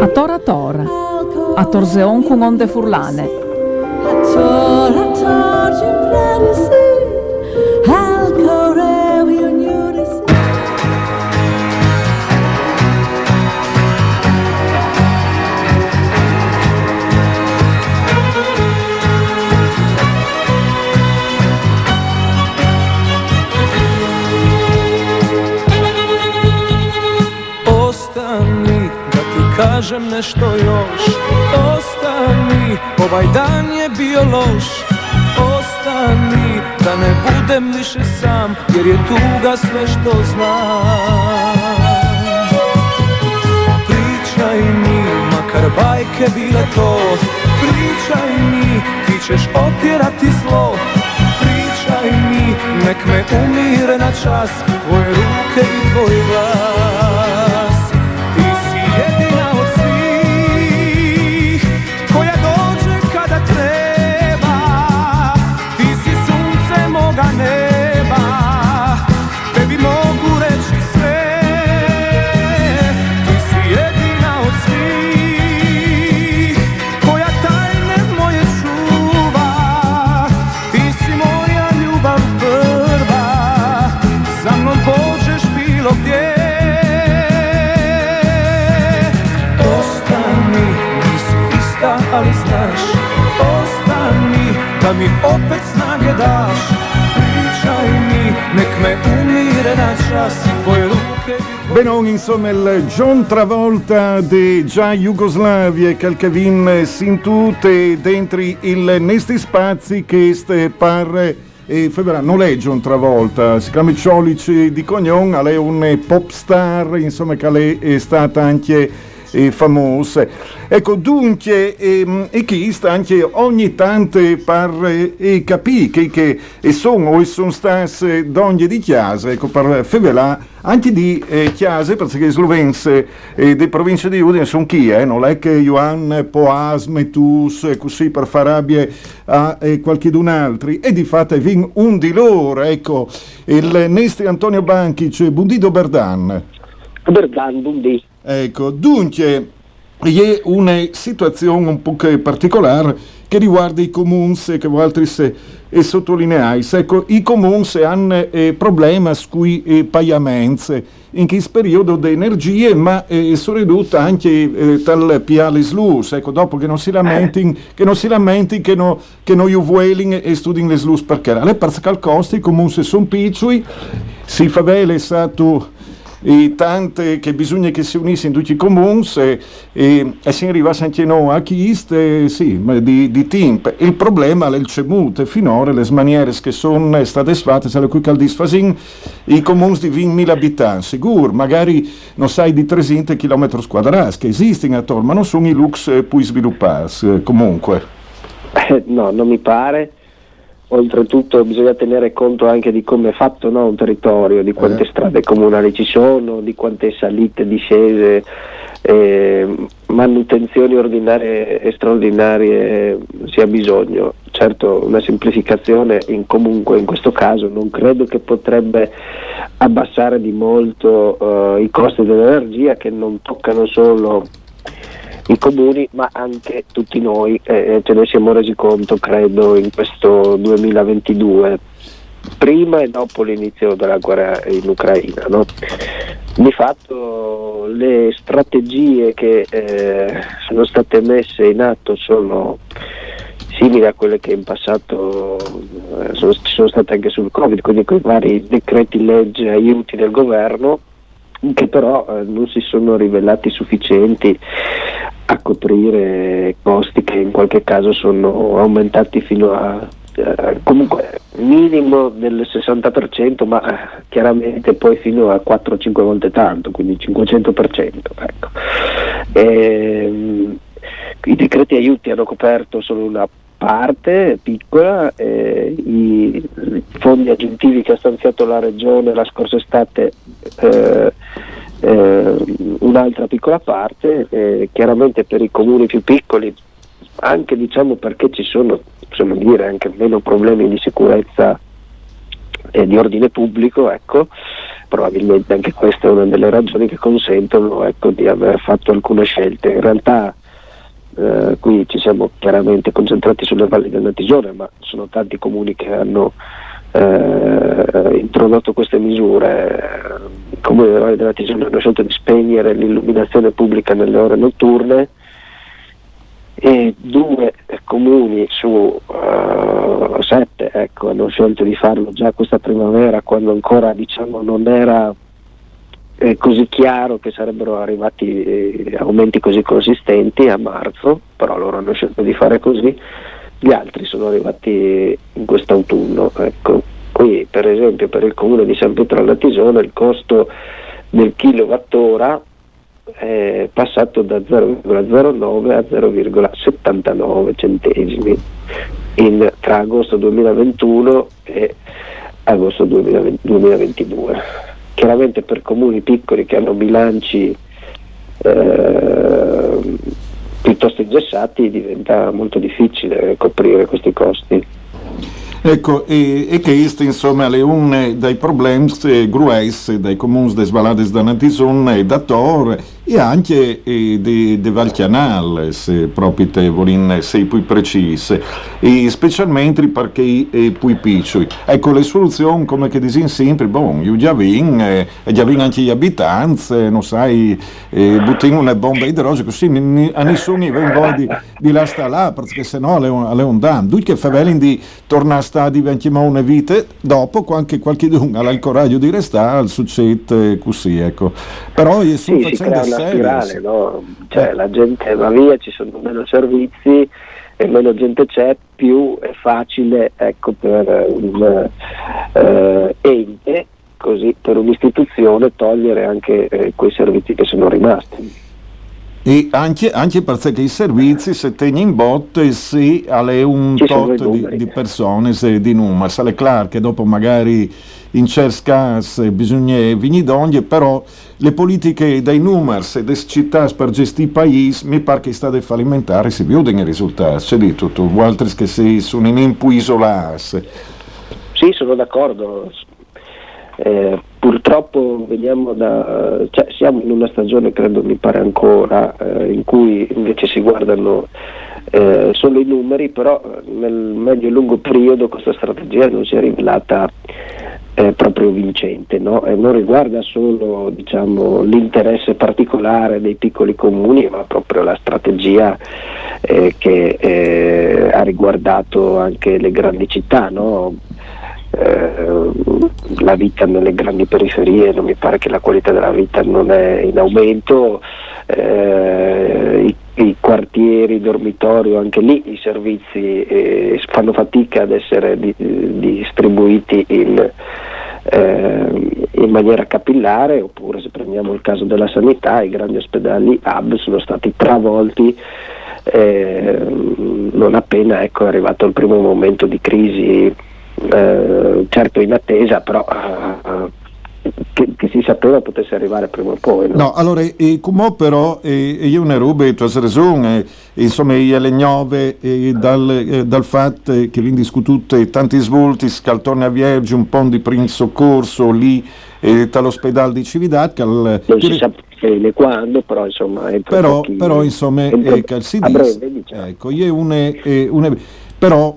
A tora tora, a torseon con onde furlane. A tora tora, kažem nešto još. Ostani, ovaj dan je bio loš. Ostani, da ne budem više sam Jer je tuga sve što znam. Pričaj mi, makar bajke bile to. Pričaj mi, ti ćeš otjerati zlo. Pričaj mi, nek me umire na čas Tvoje ruke i tvoj glas da mi opet snage daš. Pričaj mi, nek me umire na čas Tvoje ruke Benon, insomma, il John Travolta di già Jugoslavia, Calcavin Sintute, dentro il Nesti Spazi che ste par e Febera non è John Travolta, si chiama Ciolici di Cognon, lei è un pop star, insomma, che è stata anche eh, famose. Ecco, dunque, ehm, e chi sta anche ogni tanto per eh, capire che, che e sono o sono state donne di chiesa, ecco, per fevelà anche di eh, chiese, perché slovense eh, di provincia di Udine sono chi, eh? non è che Ioan Poas, Metus, e così per far rabbia a eh, qualcun altro, e di fatto vin un di loro, ecco, il Nestri Antonio Banchi, cioè Bundido Berdan. Berdan, Bundi. Ecco, dunque, è una situazione un po' particolare che riguarda i comuni che voi altri se e sottolineais. Ecco, i comuni hanno eh, problemi con i pagamenti in questo periodo di energie, ma eh, sono ridotte anche eh, dal piale slus. Ecco, dopo che non si lamenti che non si lamenti che, no, che noi vueling e studino le slus perché le perché i comuni sono piccoli, si fa bene stato e tante che bisogna che si unissero in tutti i comuni e, e, e si arriva anche noi a chiste sì, di, di tempo. Il problema è il cemute, finora le maniere che sono state fatte, se le cui caldisfasin, i comuni di 20.000 abitanti, sicuro, magari non sai di 300 km quadrati che esistono attorno, ma non sono i lux eh, poi sviluppati eh, comunque. No, non mi pare oltretutto bisogna tenere conto anche di come è fatto no, un territorio, di quante eh. strade comunali ci sono, di quante salite, discese, eh, manutenzioni ordinarie e straordinarie si ha bisogno. Certo una semplificazione in, comunque in questo caso non credo che potrebbe abbassare di molto eh, i costi dell'energia che non toccano solo i comuni ma anche tutti noi eh, ce ne siamo resi conto credo in questo 2022 prima e dopo l'inizio della guerra in Ucraina no? di fatto le strategie che eh, sono state messe in atto sono simili a quelle che in passato eh, sono, sono state anche sul Covid, quindi con i vari decreti legge aiuti del governo che però eh, non si sono rivelati sufficienti a coprire costi che in qualche caso sono aumentati fino a eh, comunque minimo del 60% ma eh, chiaramente poi fino a 4-5 volte tanto quindi 500% ecco. e, ehm, i decreti aiuti hanno coperto solo una parte piccola, eh, i fondi aggiuntivi che ha stanziato la regione la scorsa estate eh, eh, un'altra piccola parte, chiaramente per i comuni più piccoli, anche diciamo perché ci sono dire, anche meno problemi di sicurezza e di ordine pubblico, ecco, probabilmente anche questa è una delle ragioni che consentono ecco, di aver fatto alcune scelte. In realtà eh, qui ci siamo chiaramente concentrati sulle valli del Natisone, ma sono tanti comuni che hanno eh, introdotto queste misure. Il comune della Valle della Natisone hanno scelto di spegnere l'illuminazione pubblica nelle ore notturne e due comuni su uh, sette ecco, hanno scelto di farlo già questa primavera quando ancora diciamo, non era eh, così chiaro che sarebbero arrivati eh, aumenti così consistenti a marzo, però loro hanno scelto di fare così, gli altri sono arrivati in quest'autunno. Ecco. Qui per esempio per il comune di San Pietro alla Tisona il costo del kilowattora è passato da 0,09 a 0,79 centesimi in, tra agosto 2021 e agosto 2020, 2022. Chiaramente per comuni piccoli che hanno bilanci eh, piuttosto ingessati diventa molto difficile coprire questi costi. Ecco, e, e questo insomma è uno dei problemi gruesi dei comuni des Valades da Natison e da Tor e anche eh, di, di Valchianal, se proprio te volin sei più precise, e specialmente perché eh, più piccoli. Ecco, le soluzioni, come che disin sempre, bon, io già vin, eh, già vin anche gli abitanti, non sai, eh, buttino una bomba idrogenica, così a nessuno vengo di, di là sta là, perché se no è un, è. Dui che favelin di tornare a sta diventiamo una vite, dopo anche qualche dunga ha il coraggio di restare, succede così, ecco. Però io sto sì, facendo spirale, no? cioè, la gente va via, ci sono meno servizi e meno gente c'è, più è facile ecco, per un eh, ente, così per un'istituzione, togliere anche eh, quei servizi che sono rimasti. E anche, anche, perché i servizi si tengono in botte se hai un tot di, di, persone, se di numeri. Sale chiaro che dopo magari in certi casi bisogna venire però le politiche dei numeri e delle città per gestire il paese mi pare che state fallimentare si vedono i risultati. C'è di tutto, altri che si sono in impu isolati. Sì, sono d'accordo. Eh, purtroppo da, cioè, siamo in una stagione, credo mi pare ancora, eh, in cui invece si guardano eh, solo i numeri, però nel medio e lungo periodo questa strategia non si è rivelata eh, proprio vincente, no? non riguarda solo diciamo, l'interesse particolare dei piccoli comuni, ma proprio la strategia eh, che eh, ha riguardato anche le grandi città. No? Eh, la vita nelle grandi periferie, non mi pare che la qualità della vita non è in aumento, eh, i, i, quartieri, i dormitori, anche lì i servizi eh, fanno fatica ad essere di, distribuiti in, eh, in maniera capillare, oppure se prendiamo il caso della sanità, i grandi ospedali hub sono stati travolti eh, non appena ecco, è arrivato il primo momento di crisi, eh, certo in attesa, però eh, che, che, si sapeva potesse arrivare prima o poi. No, no allora, e, come però, e, io ne rubo, tu hai ragione, insomma, io le gnove dal, eh, dal fatto che vi discutute tanti svolti, scaltone a Vierge, un po' di primo soccorso lì eh, dall'ospedale di Cividat. Che non si sa bene quando, però insomma... Però, però insomma, eh, che si dice, breve, diciamo. ecco, io una, eh, però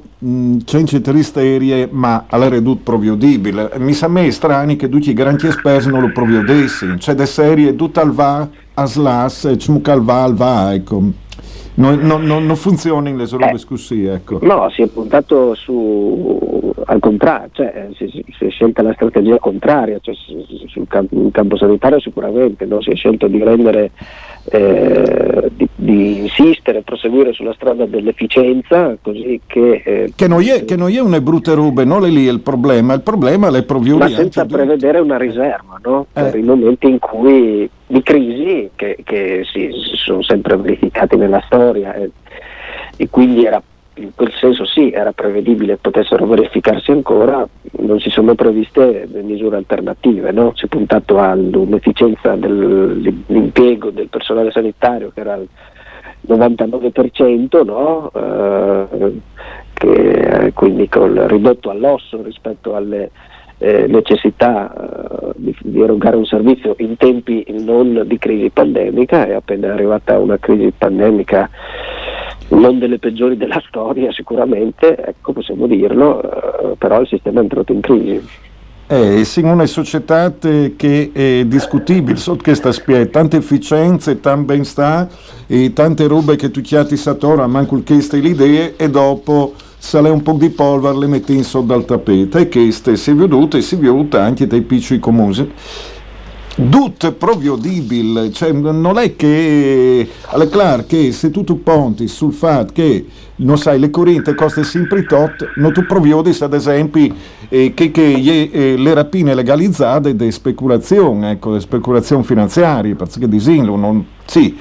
c'è tristerie ma alla redut proviodibile mi sa me strani che tutti i grandi esperti non lo proviodessi c'è de serie tutta al va a slas e al va al va ecco non, non, non, non funzionano le solo eh, così ecco. no si è puntato su al contrario cioè, si, si, si, è scelta la strategia contraria cioè, sul campo, campo sanitario sicuramente no? si è scelto di rendere eh, di, di, insistere, proseguire sulla strada dell'efficienza, così che... Eh, che, non è, che non è una brutte rube, non è lì il problema, il problema è le proviuri. Ma senza prevedere una riserva, no? Eh. Per i momenti in cui di crisi che, che si, si, sono sempre verificati nella storia e, e quindi era in quel senso sì, era prevedibile che potessero verificarsi ancora, non si sono previste misure alternative, no? si è puntato all'efficienza dell'impiego del personale sanitario che era 99%, no? eh, che, quindi col, ridotto all'osso rispetto alle eh, necessità eh, di, di, erogare un servizio in tempi non di crisi pandemica, è appena arrivata una crisi pandemica non delle peggiori della storia sicuramente, ecco possiamo dirlo, eh, però il sistema è entrato in crisi. Eh, siamo una società che è discutibile sotto questa spiega, tante efficienze, tanto benestare e tante robe che tu chiati satora, manco queste le idee e dopo sale un po' di polvere le metti in sotto al tappeto. E queste si è veduta e si è veduta anche dai piccoli comuni Dut proviodibile, cioè non è che è chiaro che se tu, tu ponti sul fatto che non sai le correnti costano sempre tot, non tu proviodi ad esempio eh, che, che eh, le rapine legalizzate di speculazione, ecco, speculazione finanziaria, perché disinlo, non, sì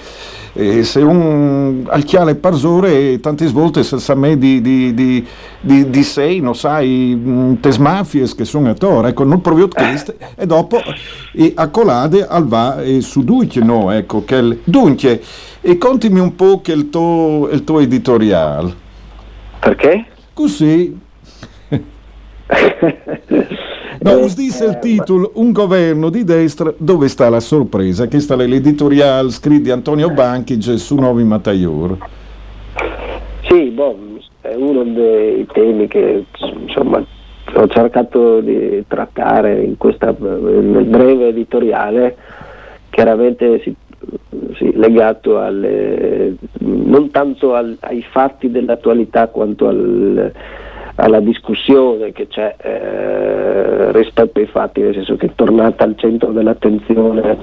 eh, se un al chiale parzore tante volte se sa me di, di, di, di, di sei, non sai, mm, tes mafies che sono attore, ecco, non proprio questo, e dopo e a colade al va e su dunque no, ecco, che il, dunque, e contimi un po' che il tuo, il tuo editoriale. Perché? Così. No, us disse il titolo Un governo di destra, dove sta la sorpresa? Che sta l'editoriale scritto di Antonio Banchi su Novi Mataior. Sì, boh, è uno dei temi che insomma ho cercato di trattare in questa, nel breve editoriale, chiaramente si, sì, legato alle, non tanto al, ai fatti dell'attualità quanto al alla discussione che c'è eh, rispetto ai fatti, nel senso che è tornata al centro dell'attenzione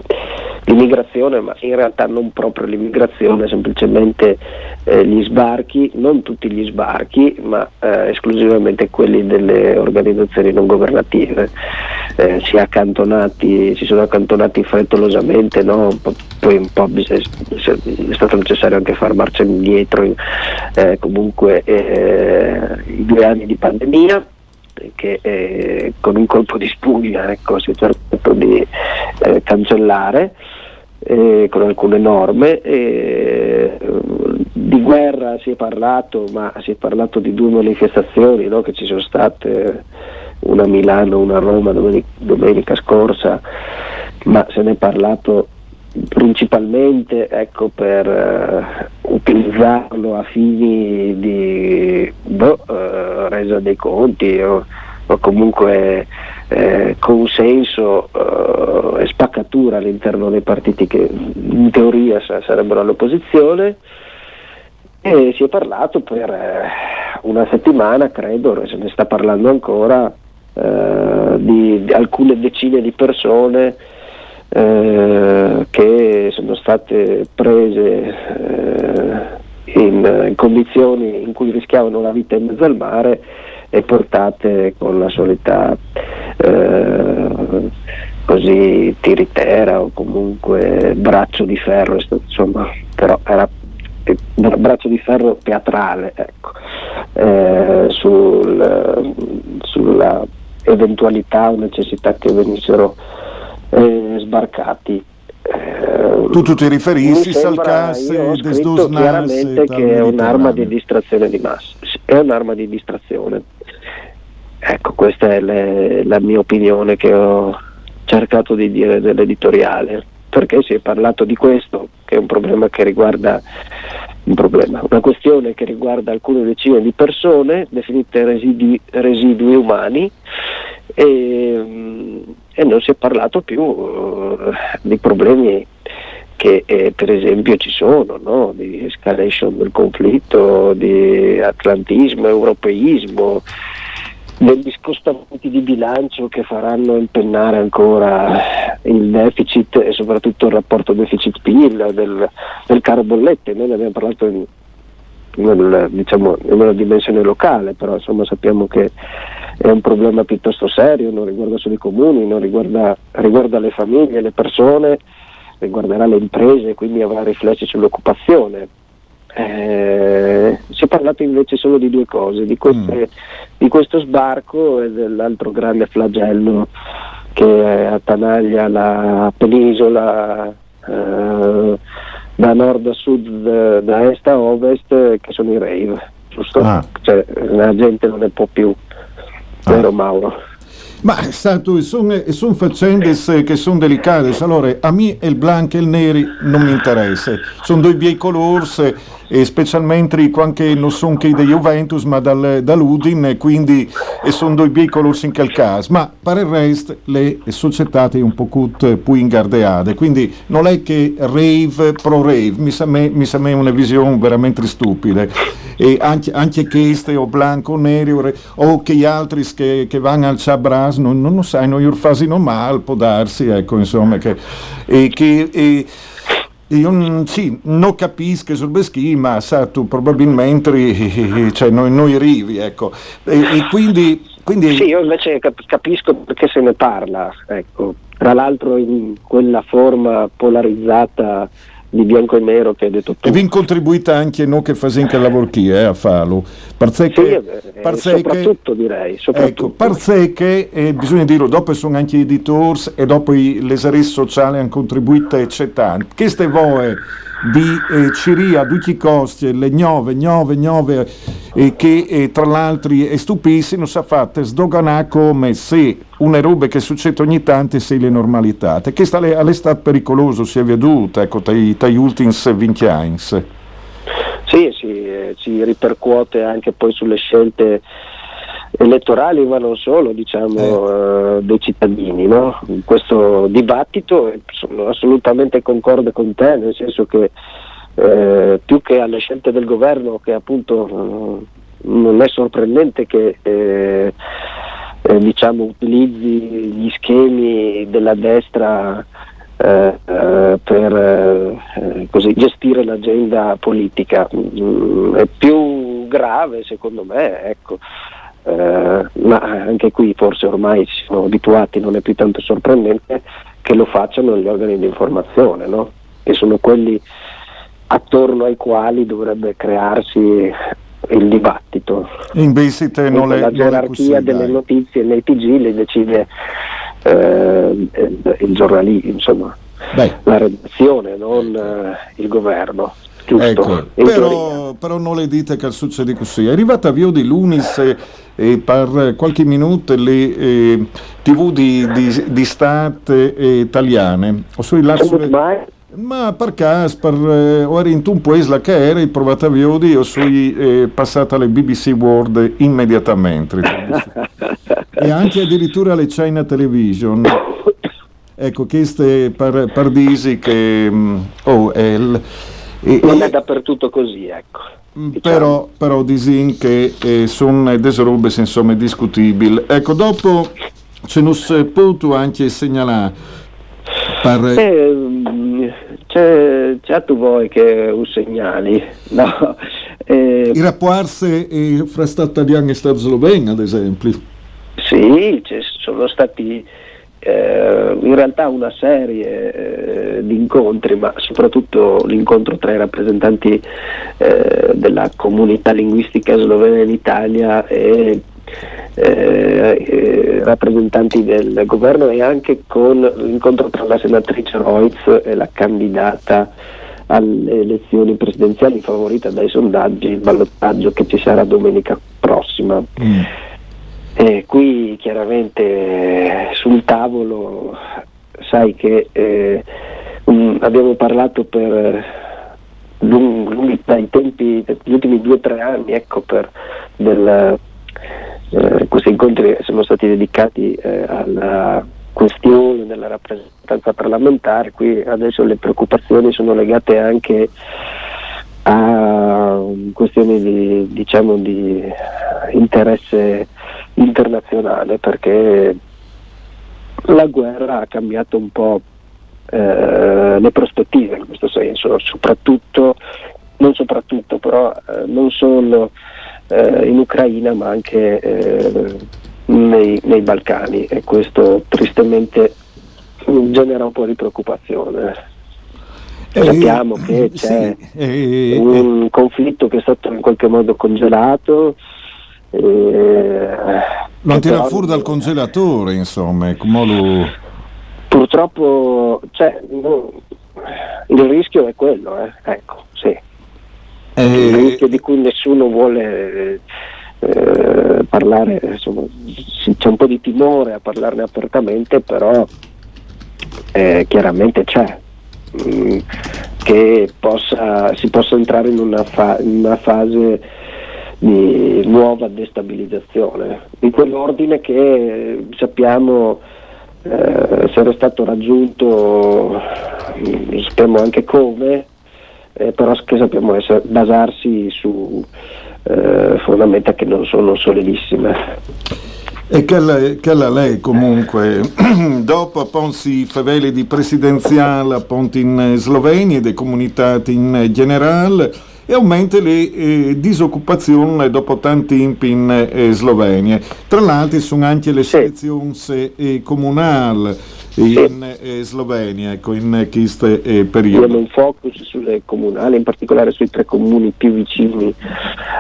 l'immigrazione, ma in realtà non proprio l'immigrazione, semplicemente eh, gli sbarchi, non tutti gli sbarchi, ma eh, esclusivamente quelli delle organizzazioni non governative. Eh, si, si, sono accantonati frettolosamente, no? poi un po' è stato necessario anche far marcia indietro, eh, comunque eh, i due anni di pandemia che eh, con un colpo di spugna ecco, si è cercato di eh, cancellare eh, con alcune norme. di guerra si è parlato, ma si è parlato di due manifestazioni no, che ci sono state, una a Milano, una a Roma domenica, domenica scorsa, ma se ne è parlato principalmente ecco, per uh, utilizzarlo a fini di boh, uh, resa dei conti o, o comunque eh, consenso uh, e spaccatura all'interno dei partiti che in teoria sarebbero all'opposizione. E si è parlato per eh, una settimana, credo, se ne sta parlando ancora, eh, di, di alcune decine di persone eh, che sono state prese eh, in, in, condizioni in cui rischiavano la vita in mezzo al mare e portate con la solita eh, così tiritera o comunque braccio di ferro, insomma, però era un braccio di ferro teatrale ecco, eh, sul, sulla eventualità o necessità che venissero eh, sbarcati. Eh, tu, tu ti riferisci al caso des chiaramente che è un'arma di distrazione di massa, è un'arma di distrazione. Ecco, questa è le, la mia opinione che ho cercato di dire nell'editoriale, perché si è parlato di questo, che è un problema che riguarda un problema, una questione che riguarda alcune decine di persone definite residui, residui umani e, e, non si è parlato più uh, di problemi che eh, per esempio ci sono, no? di escalation del conflitto, di atlantismo, europeismo, degli scostamenti di bilancio che faranno impennare ancora il deficit e soprattutto il rapporto deficit-PIL del, del caro bollette. Noi ne abbiamo parlato in, nel, diciamo, in una dimensione locale, però insomma sappiamo che è un problema piuttosto serio, non riguarda solo i comuni, riguarda, riguarda le famiglie, le persone, riguarderà le imprese, quindi avrà riflessi sull'occupazione. Eh, si è parlato invece solo di due cose, di, queste, mm. di questo sbarco e dell'altro grande flagello che attanaglia la penisola eh, da nord a sud, da est a ovest, che sono i rave, giusto? Ah. Cioè, la gente non ne può più, vero ah. Mauro? Ma sono son faccende che sono delicate, allora a me il bianco e il neri non mi interessa, sono due bei colori e specialmente quando non sono che di Juventus ma dal, dall'Udin quindi sono due bei colori in quel caso ma per il resto le società sono un po' più ingardeate quindi non è che rave pro rave. Mi sembra una visione veramente stupida e anche, anche queste o blanco o neri o che altri che, che vanno al Chabras non, non lo sanno, io fasino male può darsi ecco insomma che, e, che e, io sì, non capisco sul beschi, ma sa, tu probabilmente cioè, noi, noi rivi, ecco. E, e quindi, quindi... Sì, io invece capisco perché se ne parla, ecco. Tra l'altro in quella forma polarizzata di bianco e nero che hai detto tu. E vi contribuite anche noi che facciamo che lavoro chi eh, a farlo. Perché, sì, eh, soprattutto direi. Soprattutto. Ecco, perché eh, bisogna dire, dopo sono anche editori e dopo i, le serie sociali hanno contribuito eccetera. Queste voi di eh, Ciria a tutti i costi, le nuove, nuove, nuove, eh, che eh, tra l'altro è stupissimo, si è fatta sdoganare come se una roba che succede ogni tanto sia le normalità. E è, è stato pericoloso, si è veduto, ecco, dagli ultimi 20 anni. Sì, sì, eh, ci ripercuote anche poi sulle scelte elettorali ma non solo diciamo, eh. eh dei cittadini. No? In questo dibattito sono assolutamente concorde con te, nel senso che eh, più che alle scelte del governo che appunto eh, non è sorprendente che eh, eh, diciamo, utilizzi gli schemi della destra per così, gestire l'agenda politica. Mm, è più grave secondo me ecco, eh, ma anche qui forse ormai si sono abituati, non è più tanto sorprendente che lo facciano gli organi di informazione, no? che sono quelli attorno ai quali dovrebbe crearsi il dibattito. Invece te non la gerarchia delle dai. notizie nei TG le decide eh, il giornalista, insomma, Beh. la redazione, non eh, il governo. Giusto, ecco, però, però, non le dite che succede così. È arrivata via di Lunis e, e per qualche minuto le eh, tv di, di, di state eh, italiane. O sui sulle... Ma per caso, per eh, orientare un po' la che era, provata via di o sui eh, passata alle BBC World immediatamente. e anche addirittura alle China Television. Ecco, queste par, pardisi che... Mm, oh, è il, e, non è dappertutto così, ecco. Mm, diciamo. Però, però disin che eh, sono delle robe insomma discutibili. Ecco, dopo ce ne può anche segnalare per... Eh, c'è, c'è tu voi che un segnali, no? Eh, I rapporti eh, fra Stato italiano e Stato sloveno, ad esempio. Sì, sono stati eh, in realtà una serie eh, di incontri, ma soprattutto l'incontro tra i rappresentanti eh, della comunità linguistica slovena in Italia e eh, eh, rappresentanti del governo e anche con l'incontro tra la senatrice Reutz e la candidata alle elezioni presidenziali favorita dai sondaggi, il ballottaggio che ci sarà domenica prossima. Mm. Eh, qui chiaramente eh, sul tavolo sai che eh, um, abbiamo parlato per lung, lunghi, dai tempi degli ultimi due o tre anni ecco, per del, eh, questi incontri sono stati dedicati eh, alla questione della rappresentanza parlamentare, qui adesso le preoccupazioni sono legate anche a questioni di, diciamo, di interesse internazionale perché la guerra ha cambiato un po' eh, le prospettive in questo senso, soprattutto, non soprattutto però eh, non solo eh, in Ucraina ma anche eh, nei, nei, Balcani e questo tristemente genera un po' di preoccupazione. Eh, Sappiamo che c'è sì, un conflitto che è stato in qualche modo congelato, eh, non tira fuori dal congelatore, insomma, lo... Purtroppo cioè, il rischio è quello, eh. ecco, sì. Eh, il rischio di cui nessuno vuole eh, parlare, insomma, c'è un po' di timore a parlarne apertamente, però eh, chiaramente c'è. Mm, che possa, si possa entrare in una, fa- in una fase di nuova destabilizzazione, in quell'ordine che sappiamo eh, essere stato raggiunto, mm, sappiamo anche come, eh, però che sappiamo essere, basarsi su eh, fondamenta che non sono solidissime. E che, che lei comunque, dopo appunto si faveli di presidenziale appunto in Slovenia e di comunità in generale, e aumenta le eh, disoccupazione dopo tanti tempo in eh, Slovenia. Tra l'altro sono anche le selezioni eh, comunali in eh, Slovenia, ecco, in questo eh, periodo. Abbiamo un focus sulle comunali, in particolare sui tre comuni più vicini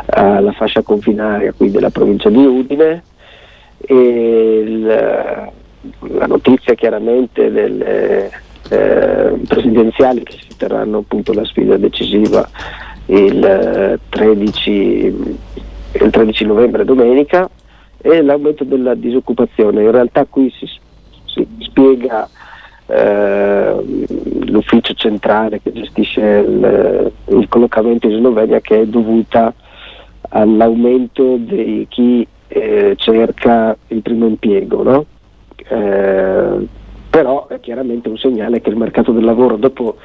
alla fascia confinaria qui della provincia di Udine e il, la notizia chiaramente delle eh, presidenziali che si terranno appunto la sfida decisiva il 13, il 13 novembre domenica e l'aumento della disoccupazione. In realtà qui si, si spiega eh, l'ufficio centrale che gestisce il, il, collocamento in Slovenia che è dovuta all'aumento di chi eh, cerca il primo impiego, no? eh, però è chiaramente un segnale che il mercato del lavoro dopo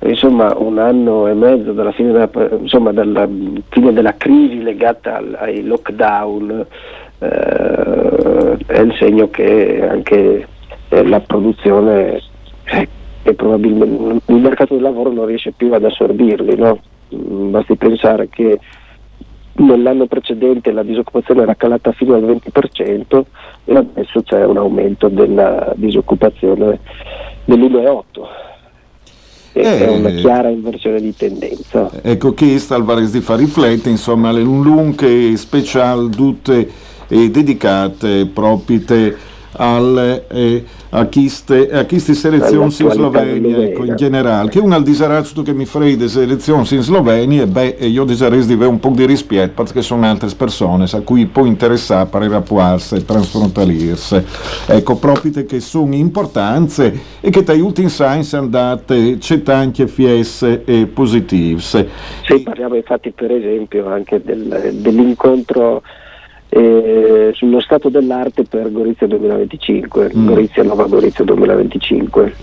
insomma, un anno e mezzo dalla fine della, insomma, dalla fine della crisi legata al, ai lockdown eh, è il segno che anche eh, la produzione eh, e probabilmente il mercato del lavoro non riesce più ad assorbirli, no? Mm, basti pensare che nell'anno precedente la disoccupazione era calata fino al 20% e adesso c'è un aumento della disoccupazione dell'1,8%. Eh, è una chiara inversione di tendenza. Ecco, che Alvarez di far riflettere, insomma, le lunghe speciali tutte eh, dedicate proprio al, eh, a queste, a queste selezioni in Slovenia ecco, in generale. Che un al disarato che mi farei delle selezioni in Slovenia beh io direi di avere un po' di rispetto perché sono altre persone a cui può interessare per rapportarsi transfrontalirsi ecco proprio che sono importanze e che dai ultimi science andate c'è tanti FS e positivi sì, parliamo infatti per esempio anche del, dell'incontro eh, sullo stato dell'arte per Gorizia 2025, mm. Gorizia Nova Gorizia 2025.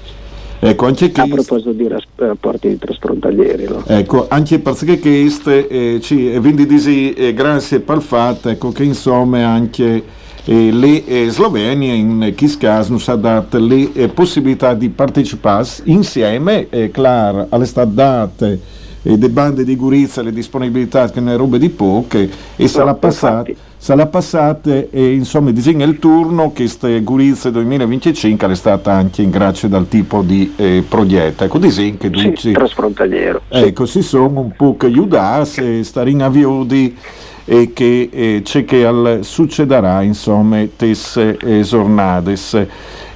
Ecco, anche a proposito di rapporti trasfrontalieri. No? Ecco, anche perché queste, eh, ci, quindi disi, eh, grazie per il fatto ecco, che insomma anche eh, le eh, Slovenie in questo caso non ha dato le eh, possibilità di partecipare insieme, è chiaro, alle state date eh, le bande di Gurizia, le disponibilità che ne robe di poche e sarà passata sarà passata e insomma disegna il turno che queste Gurizia 2025 è stata anche in grazia dal tipo di eh, progetto ecco disegna che tutti sì, trasfrontaliero ecco si sono un po' che aiutarsi stare in aviodi e che eh, c'è che al, succederà insomma tesse eh,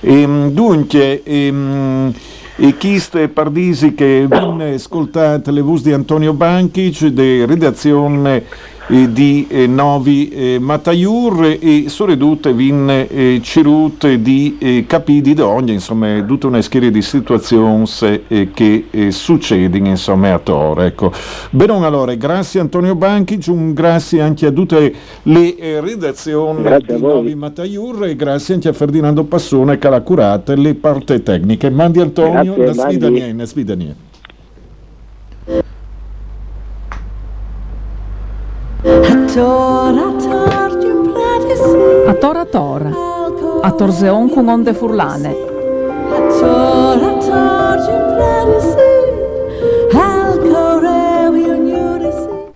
e, ehm, dunque ehm, e chiste pardisi che viene ascoltate le voci di Antonio Banchic di redazione di eh, Novi eh, Mataiur e soredute vin eh, cirute di eh, capidi d'ogni, insomma, tutta una serie di situazioni eh, che eh, succedono insomma a Toro. Ecco. Bene, allora, grazie Antonio Banchi, grazie anche a tutte le eh, redazioni grazie di Novi Mataiur e grazie anche a Ferdinando Passone che ha curato le parti tecniche. Mandi Antonio, grazie, la sfida niente, sfida niente. A tora tor, a torzeon con onde furlane. A tora tor,